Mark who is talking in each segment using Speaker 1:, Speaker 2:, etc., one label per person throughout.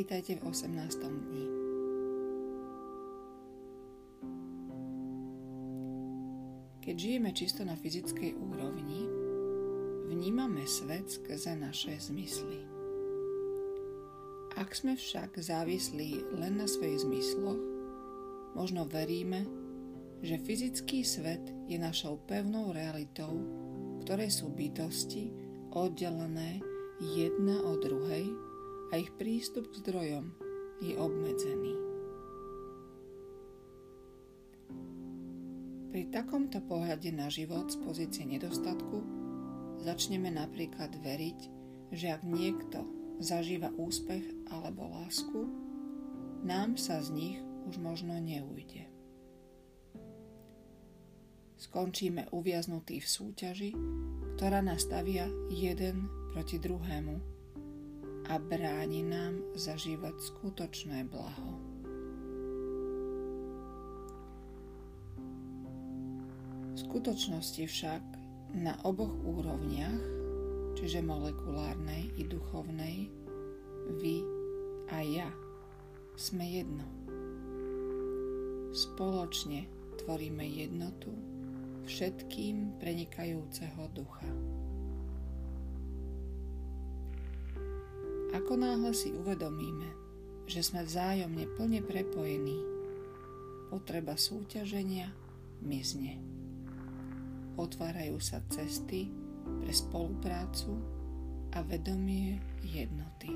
Speaker 1: Vítajte v 18. dni. Keď žijeme čisto na fyzickej úrovni, vnímame svet skrze naše zmysly. Ak sme však závislí len na svojich zmysloch, možno veríme, že fyzický svet je našou pevnou realitou, ktoré sú bytosti oddelené jedna od druhej a ich prístup k zdrojom je obmedzený. Pri takomto pohľade na život z pozície nedostatku začneme napríklad veriť, že ak niekto zažíva úspech alebo lásku, nám sa z nich už možno neujde. Skončíme uviaznutí v súťaži, ktorá nastavia jeden proti druhému a bráni nám zažívať skutočné blaho. V skutočnosti však na oboch úrovniach, čiže molekulárnej i duchovnej, vy a ja sme jedno. Spoločne tvoríme jednotu všetkým prenikajúceho ducha. Ako náhle si uvedomíme, že sme vzájomne plne prepojení, potreba súťaženia mizne. Otvárajú sa cesty pre spoluprácu a vedomie jednoty.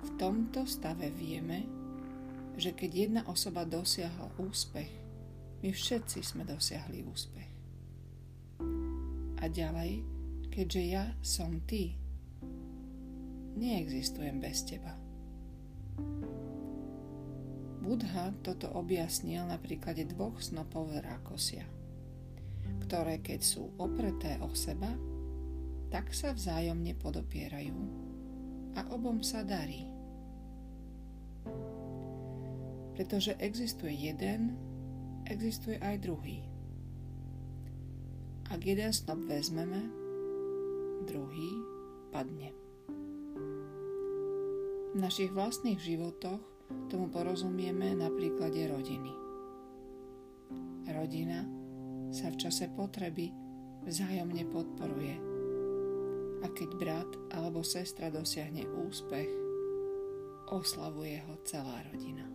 Speaker 1: V tomto stave vieme, že keď jedna osoba dosiahla úspech, my všetci sme dosiahli úspech. A ďalej, keďže ja som ty, neexistujem bez teba. Budha toto objasnil na príklade dvoch snopov rákosia, ktoré keď sú opreté o seba, tak sa vzájomne podopierajú a obom sa darí. Pretože existuje jeden, existuje aj druhý. Ak jeden snop vezmeme, druhý padne. V našich vlastných životoch tomu porozumieme na príklade rodiny. Rodina sa v čase potreby vzájomne podporuje. A keď brat alebo sestra dosiahne úspech, oslavuje ho celá rodina.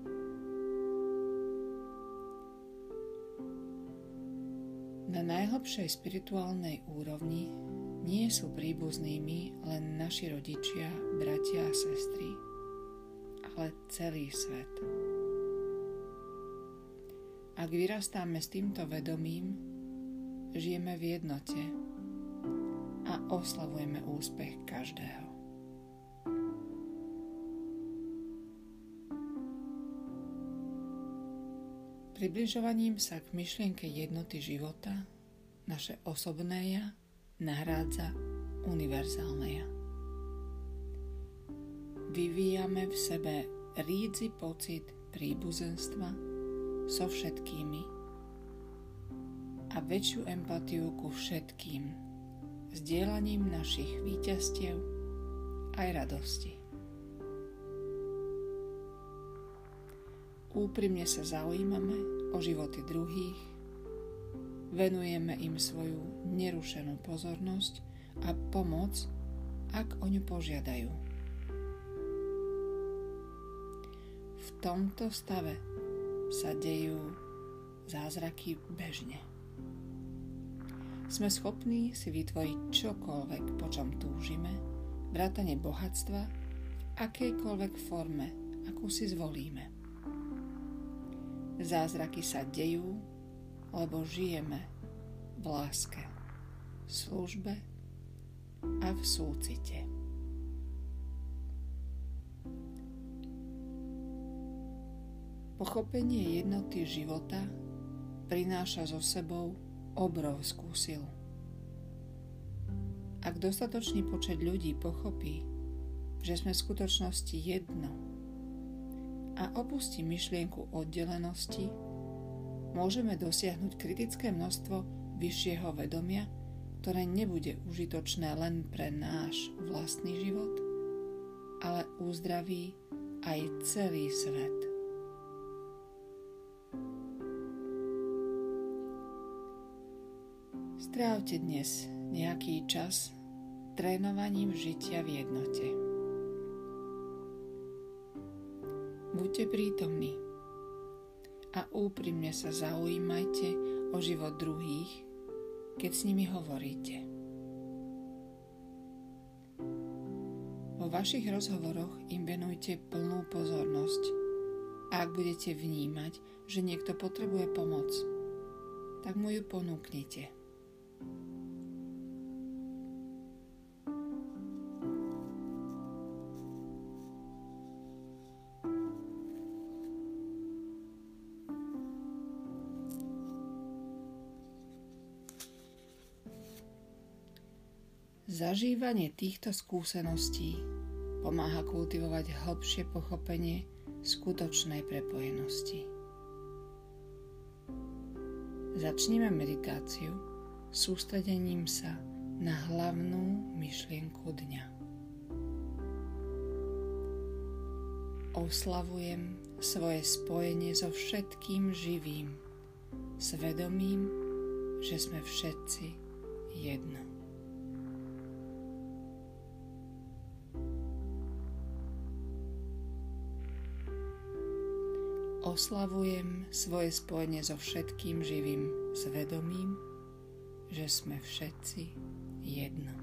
Speaker 1: Na najhlbšej spirituálnej úrovni nie sú príbuznými len naši rodičia, bratia a sestry, ale celý svet. Ak vyrastáme s týmto vedomím, žijeme v jednote a oslavujeme úspech každého. Približovaním sa k myšlienke jednoty života, naše osobné ja nahrádza univerzálne ja. Vyvíjame v sebe rídzi pocit príbuzenstva so všetkými a väčšiu empatiu ku všetkým, sdielaním našich víťazstiev aj radosti. Úprimne sa zaujímame o životy druhých venujeme im svoju nerušenú pozornosť a pomoc, ak o ňu požiadajú. V tomto stave sa dejú zázraky bežne. Sme schopní si vytvoriť čokoľvek, po čom túžime, vrátane bohatstva v akejkoľvek forme, akú si zvolíme. Zázraky sa dejú lebo žijeme v láske, v službe a v súcite. Pochopenie jednoty života prináša so sebou obrovskú silu. Ak dostatočný počet ľudí pochopí, že sme v skutočnosti jedno a opustí myšlienku oddelenosti, môžeme dosiahnuť kritické množstvo vyššieho vedomia, ktoré nebude užitočné len pre náš vlastný život, ale uzdraví aj celý svet. Strávte dnes nejaký čas trénovaním žitia v jednote. Buďte prítomní a úprimne sa zaujímajte o život druhých, keď s nimi hovoríte. Vo vašich rozhovoroch im venujte plnú pozornosť a ak budete vnímať, že niekto potrebuje pomoc, tak mu ju ponúknite. Zažívanie týchto skúseností pomáha kultivovať hĺbšie pochopenie skutočnej prepojenosti. Začneme meditáciu sústredením sa na hlavnú myšlienku dňa. Oslavujem svoje spojenie so všetkým živým, svedomím, že sme všetci jedno. Oslavujem svoje spojenie so všetkým živým svedomím, že sme všetci jedno.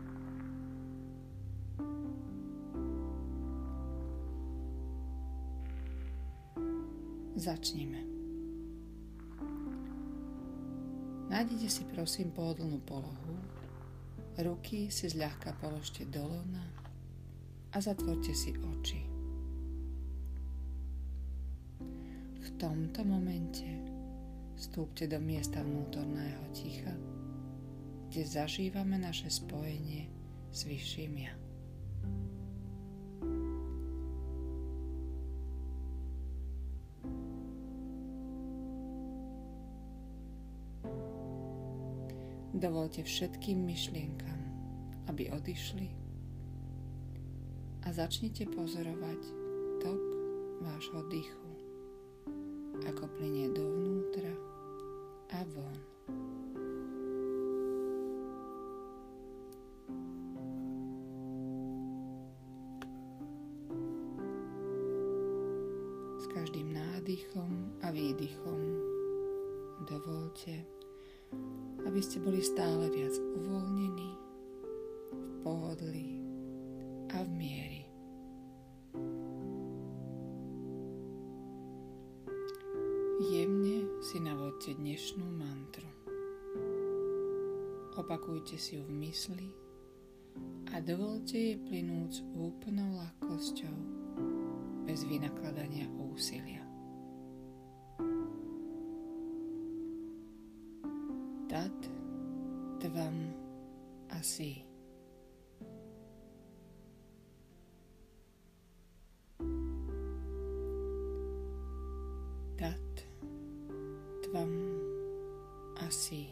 Speaker 1: Začnime. Nájdete si prosím pohodlnú polohu, ruky si zľahka položte do lona a zatvorte si oči. Tomto momente vstúpte do miesta vnútorného ticha, kde zažívame naše spojenie s vyšším ja. Dovolte všetkým myšlienkam, aby odišli a začnite pozorovať tok vášho dýchu ako plinie dovnútra a von. S každým nádychom a výdychom dovolte, aby ste boli stále viac uvoľnení, v pohodlí a v miery. Si navodte dnešnú mantru. Opakujte si ju v mysli a dovolte jej plynúť s úplnou ľahkosťou, bez vynakladania úsilia. Asi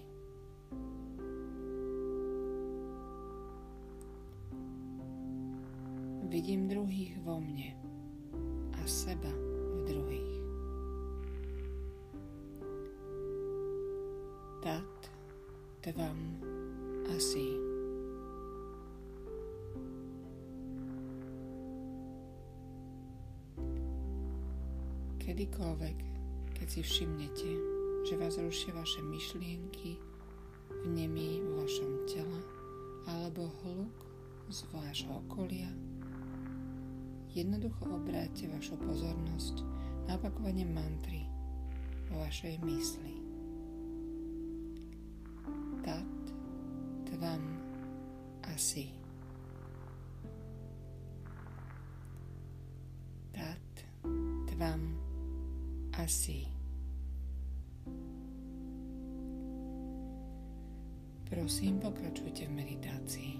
Speaker 1: vidím druhých vo mne a seba v druhých. Tat tvam asi. Kedykoľvek, keď si všimnete, že vás rušia vaše myšlienky, vnemy vo vašom tele alebo hluk z vášho okolia. Jednoducho obráťte vašu pozornosť na opakovanie mantry vo vašej mysli. Tat, tvam, asi. Tat, tvam, asi. Prosím, pokračujte v meditácii.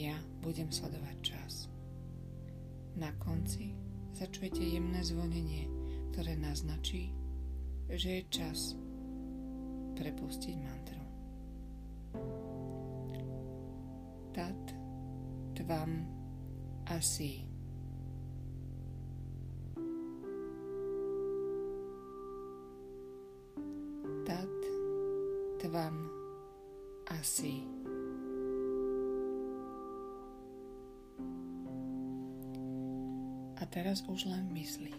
Speaker 1: Ja budem sledovať čas. Na konci začujete jemné zvonenie, ktoré naznačí, že je čas prepustiť mantru. Tat, tvam, asi. Asi. A teraz už len mysli.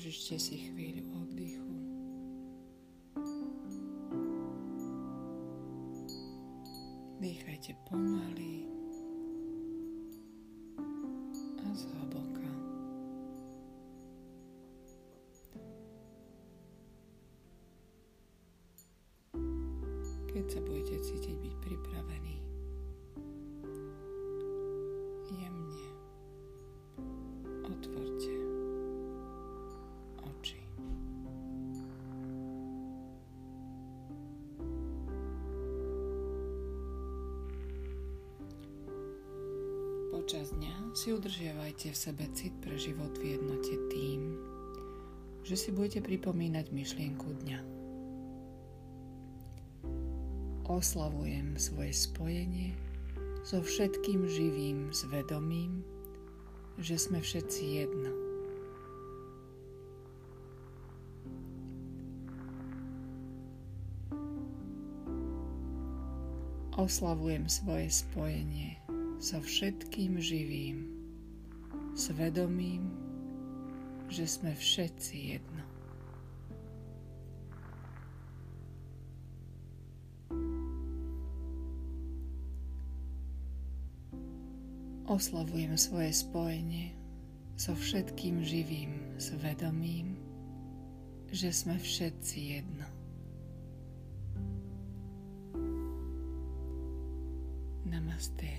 Speaker 1: Dožičte si chvíľu oddychu. Dýchajte pomaly a zhlboka. keď sa budete cítiť Počas dňa si udržiavajte v sebe cit pre život v jednote tým, že si budete pripomínať myšlienku dňa oslavujem svoje spojenie so všetkým živým zvedomím, že sme všetci jedno. Oslavujem svoje spojenie so všetkým živým, svedomím, že sme všetci jedno. oslavujem svoje spojenie so všetkým živým svedomím, že sme všetci jedno. Namaste.